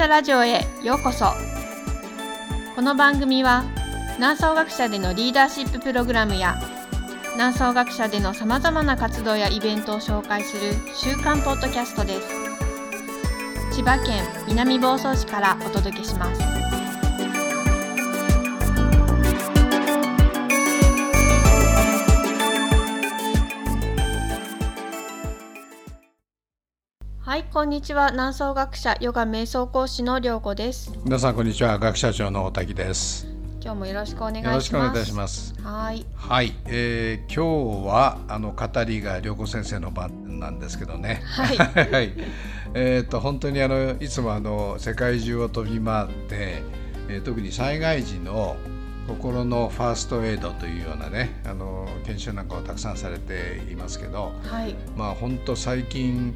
者ラジオへようこそ。この番組は南総学者でのリーダーシッププログラムや南総学者でのさまざまな活動やイベントを紹介する週刊ポッドキャストです。千葉県南房総市からお届けします。はい、こんにちは。南総学者ヨガ瞑想講師の良子です。皆さんこんにちは。学者長の大滝です。今日もよろしくお願いします。よろしくお願いいたします。はい、はい、えー、今日はあの語りが良子先生の番なんですけどね。はい。はい。えっ、と本当にあのいつもあの世界中を飛び回って、えー特に災害時の心のファーストエイドというようなねあの研修なんかをたくさんされていますけどはい、まあ本当最近、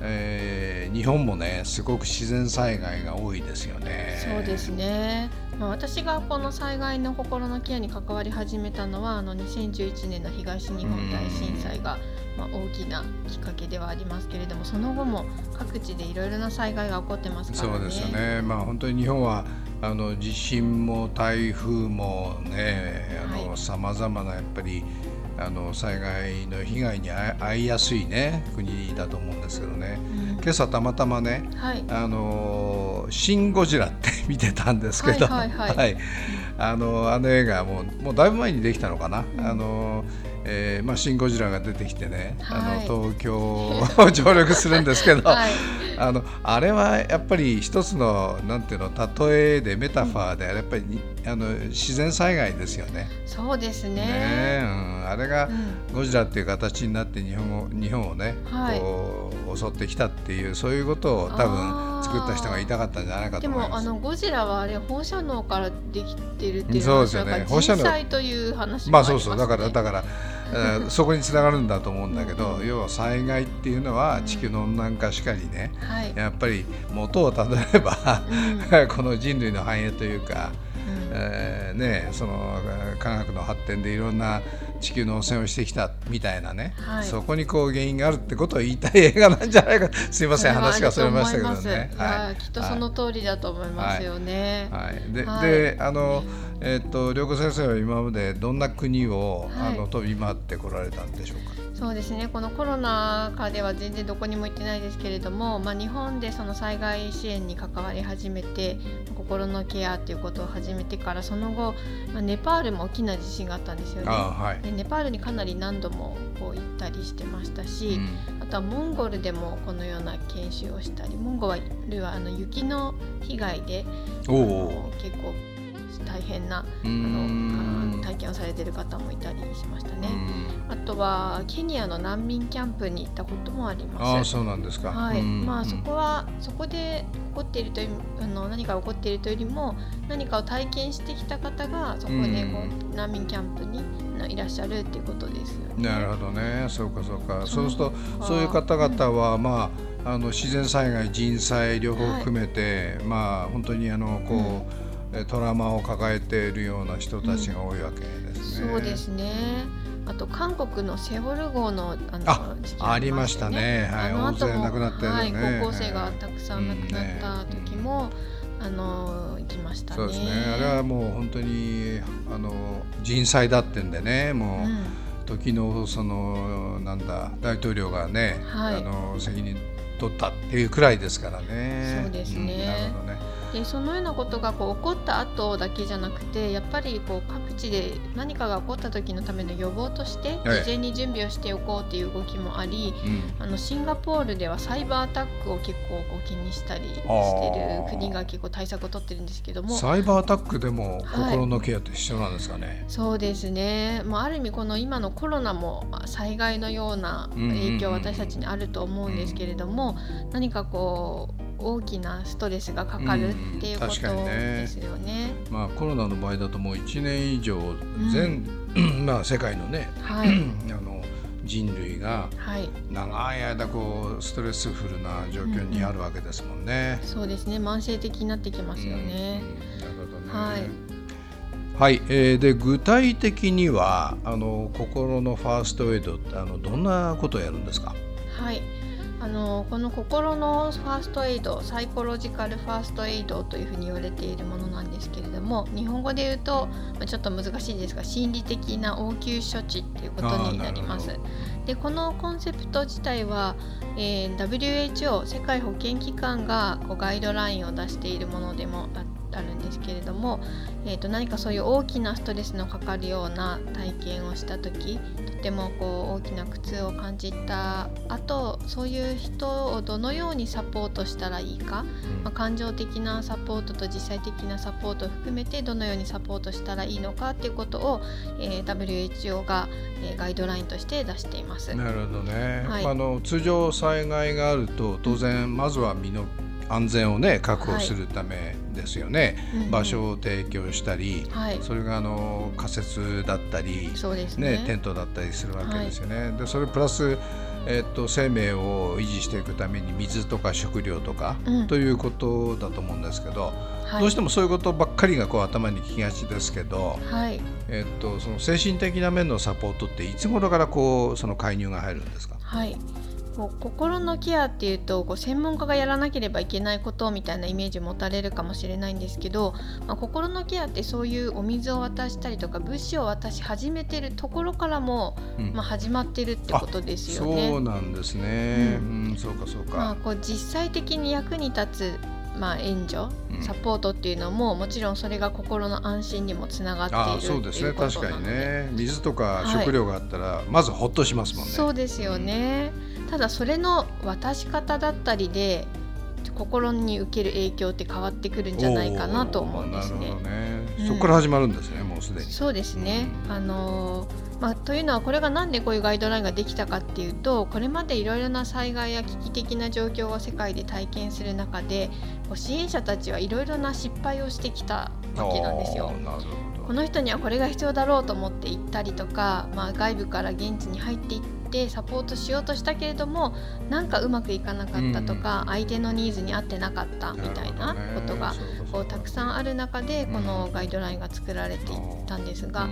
えー日本もねすごく自然災害が多いですよね。そうですね。まあ、私がこの災害の心のケアに関わり始めたのはあの2011年の東日本大震災が、まあ、大きなきっかけではありますけれどもその後も各地でいろいろな災害が起こってますからね。そうですよね。まあ本当に日本はあの地震も台風もね、さまざまなやっぱりあの災害の被害に遭いやすいね国だと思うんですけどね。うん。今朝たまたまね、はい、あのシンゴジラって見てたんですけど、はいはいはいあのあの映画もうもうだいぶ前にできたのかな。うん。あのえーまあ、シン・ゴジラが出てきてね、はい。あの東京を 上陸するんですけど、はい、あのあれはやっぱり一つのなんていうの例えでメタファーで、やっぱりにあの自然災害ですよね。そうですね。ねえうん、あれがうんゴジラっていう形になって日本を日本をね、はい。こう襲ってきたっていうそういうことを多分作った人が言いたかったんじゃないかとで思います。もあのゴジラはあれ放射能からできてるっていうそうですよね。放射能。という話もまあそうそう。だからだから、えーそこにつながるんだと思うんだけど、要は災害っていうのは地球の温暖化しかりね、はい、やっぱり元をたどれば、うん。この人類の繁栄というか、うん。えーね、その科学の発展でいろんな地球の汚染をしてきたみたいなね、はい。そこにこう原因があるってことを言いたい映画なんじゃないか。すいません話がそれましたけどね。はいきっとその通りだと思いますよね。はい、で,、はい。であの、えっと涼子先生は今までどんな国を、はい。あの飛び回ってこられたんでしょうか？そうですねこのコロナ禍では全然どこにも行ってないですけれども、まあ、日本でその災害支援に関わり始めて心のケアということを始めてからその後、まあ、ネパールも大きな地震があったんですよね。あはい。でネパールにかなり何度もこう行ったりしてましたし、うんあとはモンゴルでもこのような研修をしたりモンゴルはあの雪の被害で。結構大変なあのあ体験をされてる方もいたりしましたね。うんあとはケニアの難民キャンプに行ったこともありああます。そうなんですか。はい、うんまあそこはそこで起こっているというあの何かが起こっているというよりも何かを体験してきた方がそこでこうう難民キャンプにいらっしゃるっていうことですよね。なるほどね。そうかそうか。そそううするとかそういう方々は、まああの自然災害人災両方含めて、まあ本当にあのこう、えトラウマを抱えているような人たちが多いわけですね。そうですね。あと韓国のセウォル号のあのありましたねはいあの亡くなってるねはい、高校生がたくさん亡くなった時も、あの行きましたね。そうですね。あれはもう本当にあの人災だってんでね、もう。うん時のそのなんだ大統領がね、はいあの責任取ったっていうくらいですからね。そうですねんなるほどね。でそのようなことがこう起こった後だけじゃなくてやっぱりこう各地で何かが起こった時のための予防としてはい。事前に準備をしておこうっていう動きもあり、うん。あのシンガポールではサイバーアタックを結構こう気にしたりしてる国が結構対策を取ってるんですけどもサイバーアタックでもはい。心のケアと一緒なんですかね？そうですね、まあ、ある意味この今のコロナもまあ災害のような影響は私たちにあると思うんですけれども、何かこう大きなストレスがかかるっていううんことですよね。まあコロナの場合だともう1年以上全、まあ世界のね、はい あの人類がはい、長い間こうストレスフルな状況にあるわけですもんね。そうですね慢性的になってきますよね。うんなるほどね。はいはい、えーで具体的にはあの心のファーストエイドってあのどんなことをやるんですか？はいああのこの心のファーストエイドサイコロジカルファーストエイドというふうに言われているものなんですけれども日本語で言うと、まあ、ちょっと難しいですが心理的な応急処置っていうことになります。でこのコンセプト自体は、えー、WHO 世界保健機関がこうガイドラインを出しているものでもあるんですけれども、えー、と何かそういう大きなストレスのかかるような体験をした時とてもこう大きな苦痛を感じた後そういう人をどのようにサポートしたらいいか、まあ、感情的なサポートと実際的なサポートを含めてどのようにサポートしたらいいのかっていうことを、えー、WHO が、えー、ガイドラインとして出しています。なるほどね、はい、あの通常災害があると当然まずは身の安全をね確保するためですよね、はい、場所を提供したり、はい、それがあの仮設だったり、ね、ね、テントだったりするわけですよね。はい、でそれプラスえっと、生命を維持していくために水とか食料とか、うん、ということだと思うんですけど、はい、どうしてもそういうことばっかりがこう頭にきがちですけど、はい、えっと、その精神的な面のサポートっていつ頃からこうその介入が入るんですか、はいこう心のケアっていうとこう専門家がやらなければいけないことみたいなイメージ持たれるかもしれないんですけど、まあ、心のケアってそういうお水を渡したりとか物資を渡し始めてるところからも、うん、まあ、始まってるってことですよね。そうなんですね、うん、うん、そうかそうか、まあ、こう実際的に役に立つまあ、援助、サポートっていうのももちろんそれが心の安心にもつながっているそうですね。確かにね。水とか食料があったら、はい、まずほっとしますもんね。そうですよね、うんただそれの渡し方だったりで心に受ける影響って変わってくるんじゃないかなと思うんですね。ねうん、そこから始まるんですね、もうすでに。そうですね。うん、あのまあ、というのはこれが何でこういうガイドラインができたかっていうとこれまでいろいろな災害や危機的な状況を世界で体験する中で支援者たちはいろいろな失敗をしてきたわけなんですよ。この人にはこれが必要だろうと思って行ったりとか、まあ、外部から現地に入っていってサポートしようとしたけれどもなんかうまくいかなかったとか、うん、相手のニーズに合ってなかったみたいなことがこうたくさんある中でこのガイドラインが作られていったんですが、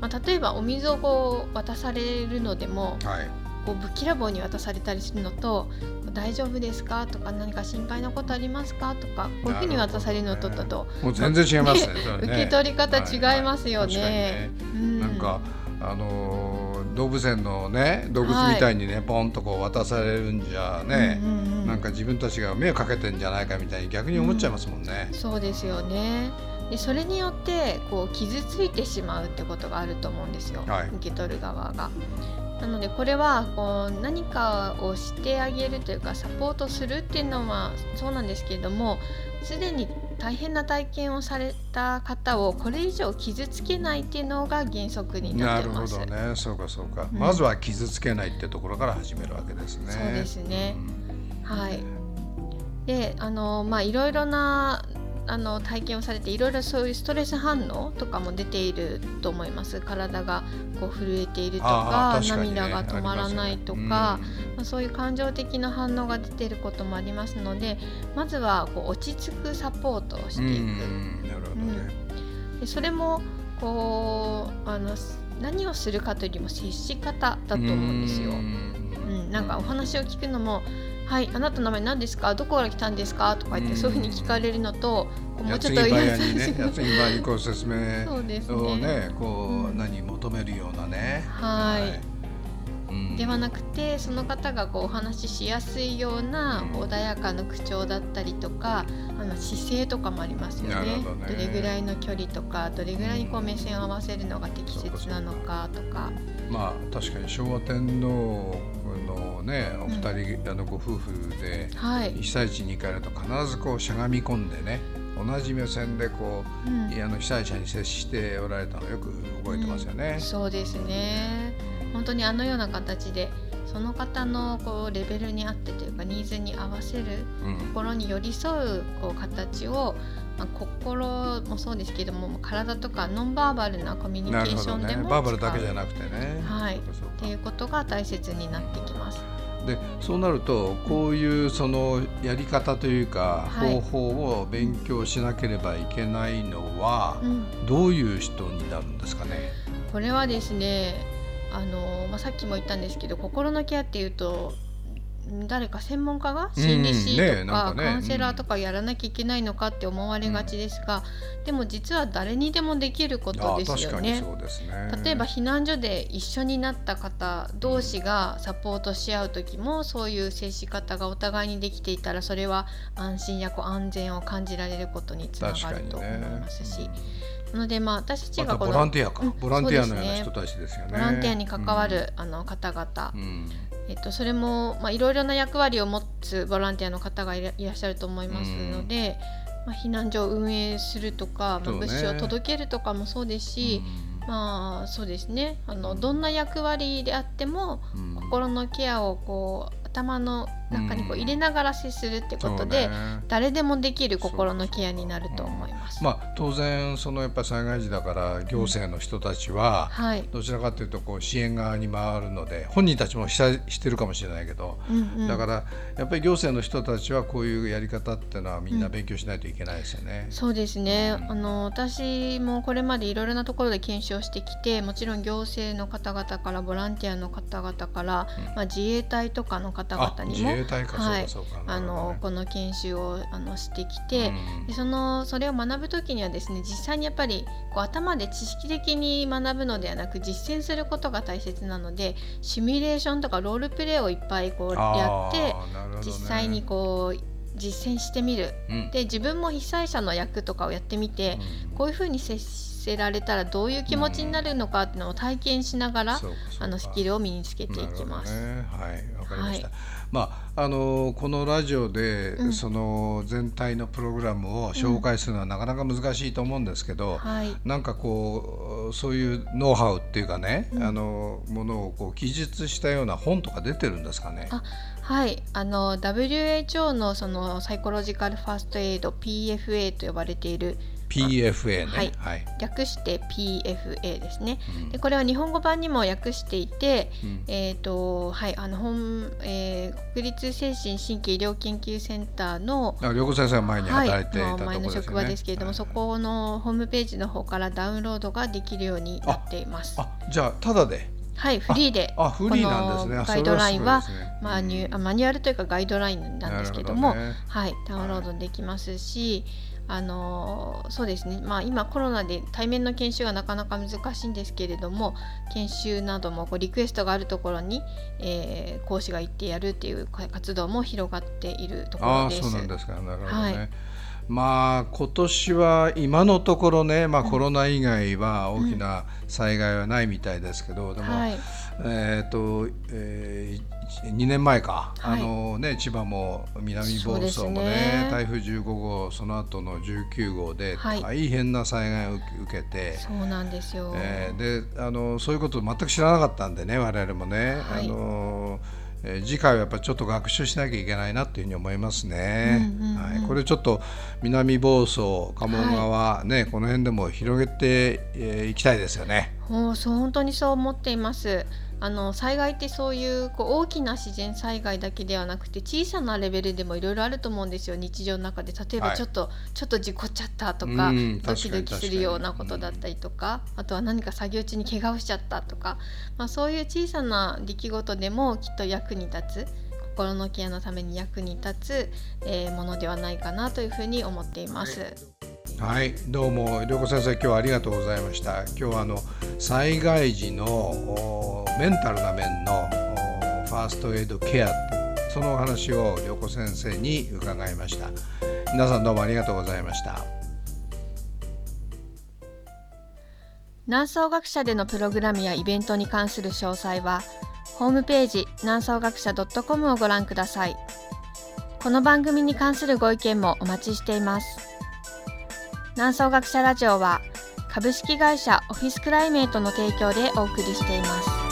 まあ、例えばお水をこう渡されるのでも、はい。こうぶっきらぼうに渡されたりするのと「大丈夫ですか?」とか「何か心配なことありますか?」とかこういうふうに渡されるのと。だと、もう全然違いますね。受け取り方違いますよね。はい。はいね。うん、なんかあのー、動物園のね動物みたいにね、はい、ポンとこう渡されるんじゃね、うんうんうん、なんか自分たちが迷惑かけてんじゃないかみたいに逆に思っちゃいますもんね。うん、そうですよね。でそれによってこう傷ついてしまうってことがあると思うんですよ、はい、受け取る側が。なのでこれはこう何かをしてあげるというかサポートするっていうのはそうなんですけれどもすでに大変な体験をされた方をこれ以上傷つけないっていうのが原則になってます。なるほどね。そうかそうか、うん、まずは傷つけないってところから始めるわけですね。そうですね、うん、はい。であのまあいろいろなあの体験をされていろいろそういうストレス反応とかも出ていると思います。体がこう震えているとか、ね、涙が止まらないとか、まあ、そういう感情的な反応が出ていることもありますのでまずはこう落ち着くサポートをしていく。なるほどね、うん、でそれもこうあの何をするかというよりも接し方だと思うんですよ。うん、なんかお話を聞くのもはいあなたの名前何ですか？どこから来たんですか？とか言ってそういうふうに聞かれるのともうちょっと優しくやつに場にこう説明をねこう何求めるようなね。はい。ではなくてその方がこうお話ししやすいような穏やかな口調だったりとかあの姿勢とかもありますよね、ね、どれぐらいの距離とかどれぐらいにこう目線を合わせるのが適切なのかとか。まあ確かに昭和天皇のねお二人、うん、あのご夫婦で被災地に行かれると必ずこうしゃがみ込んでね同じ目線でこう、うん、あの被災者に接しておられたのよく覚えてますよね。うん、そうですね。本当にあのような形でその方のこうレベルに合ってというかニーズに合わせる、心に寄り添うこう形を、まあ、心もそうですけども体とかノンバーバルなコミュニケーションでも、ね、バーバルだけじゃなくてね。はい、っていうことが大切になってきます。でそうなるとこういうそのやり方というか方法を勉強しなければいけないのは、どういう人になるんですかね、これはですねあの、まあ、さっきも言ったんですけど心のケアっていうと誰か専門家が心理師とかカウンセラーとかやらなきゃいけないのかって思われがちですが、でも実は誰にでもできることあですよね。例えば避難所で一緒になった方同士がサポートし合う時もそういう接し方がお互いにできていたらそれは安心やこう安全を感じられることにつながると思いますし、なのでまあ私たちがこのランティアか、うんボランティアのような人たちですよね。ボランティアに関わる、あの方々、えっと、それも、まあ、いろいろな役割を持つボランティアの方がいらっしゃると思いますので、まあ、避難所を運営するとか、ま物資を届けるとかもそうですし、まあそうですね。あのどんな役割であってもうん。心のケアをこう頭の中にこううん入れながら接するってことで、ね。誰でもできる心のケアになると思います。まあ、当然そのやっぱり災害時だから行政の人たちははい、どちらかというとこう支援側に回るので本人たちもしたしてるかもしれないけど、うんうん。だからやっぱり行政の人たちはこういうやり方っていうのはみんな勉強しないといけないですよね。そうですね、うん。あの私もこれまでいろいろなところで検証してきてもちろん行政の方々からボランティアの方々から、うん。まあ、自衛隊とかの方あ々にもか、はい。あのこの研修をあのしてきて、うんでそのそれを学ぶ時にはですね実際にやっぱりこう頭で知識的に学ぶのではなく実践することが大切なのでシミュレーションとかロールプレイをいっぱいこうやってね。実際にこう実践してみる。うん。で自分も被災者の役とかをやってみて、うん。こういうふうに接せられたらどういう気持ちになるのかっていうのを体験しながら、あのスキルを身につけていきます。ね、はい、わかりました。はい。まああのこのラジオで、うん。その全体のプログラムを紹介するのはなかなか難しいと思うんですけど、はい、なんかこうそういうノウハウっていうかね、うん。あのものをこう記述したような本とか出てるんですかね？あはい、あの WHO のそのサイコロジカルファーストエイド PFA と呼ばれている PFA ね。はいはい。略して PFA ですね。うんでこれは日本語版にも訳していて、うんえーとはい、あの本、えー国立精神神経医療研究センターのあ良子先生が前にはい、働いていたところですよね。職場ですけれども、はいそこのホームページの方からダウンロードができるようになっています。あじゃあただで。はい、フリーであフリーなんですね。ガイドラインはマニュあマニュアルというかガイドラインなんですけどもはい、ダウンロードできますし、あのそうですね、まあ、今コロナで対面の研修がなかなか難しいんですけれども研修などもこうリクエストがあるところに、えー講師が行ってやるっていう活動も広がっているとこああろです。そうなんですか。なるほどね、はいまあ今年は今のところね、まあ、コロナ以外は大きな災害はないみたいですけど、でも、はい、えっ、と、えー、2年前か、はい。あのね千葉も南房総もねね。台風15号その後の19号ではい。大変な災害を受けて、そうなんですよ。えーであのそういうことを全く知らなかったんでね我々もね、はい。あのえー次回はやっぱりちょっと学習しなきゃいけないなっていうふうに思いますね。うんうんうんはい、これちょっと南房総鴨川、ねこの辺でも広げてい、えーいきたいですよね。そう本当にそう思っています。あの災害ってそういうこう大きな自然災害だけではなくて小さなレベルでもいろいろあると思うんですよ。日常の中で。例えはい。ばちょっと、ちょっと事故っちゃったとか、うんドキドキするようなことだったりとか、あとは何か作業中に怪我をしちゃったとか、まあ、そういう小さな出来事でもきっと役に立つ心のケアのために役に立つ、えーものではないかなというふうに思っています。はい、どうも涼子先生今日はありがとうございました。今日はあの災害時のおメンタルな面のおファーストエイドケアそのお話を涼子先生に伺いました。皆さんどうもありがとうございました。南総学者でのプログラムやイベントに関する詳細はホームページ南総学者 .com をご覧くださいこの番組に関するご意見もお待ちしています南総学者ラジオは株式会社オフィスクライメイトの提供でお送りしています。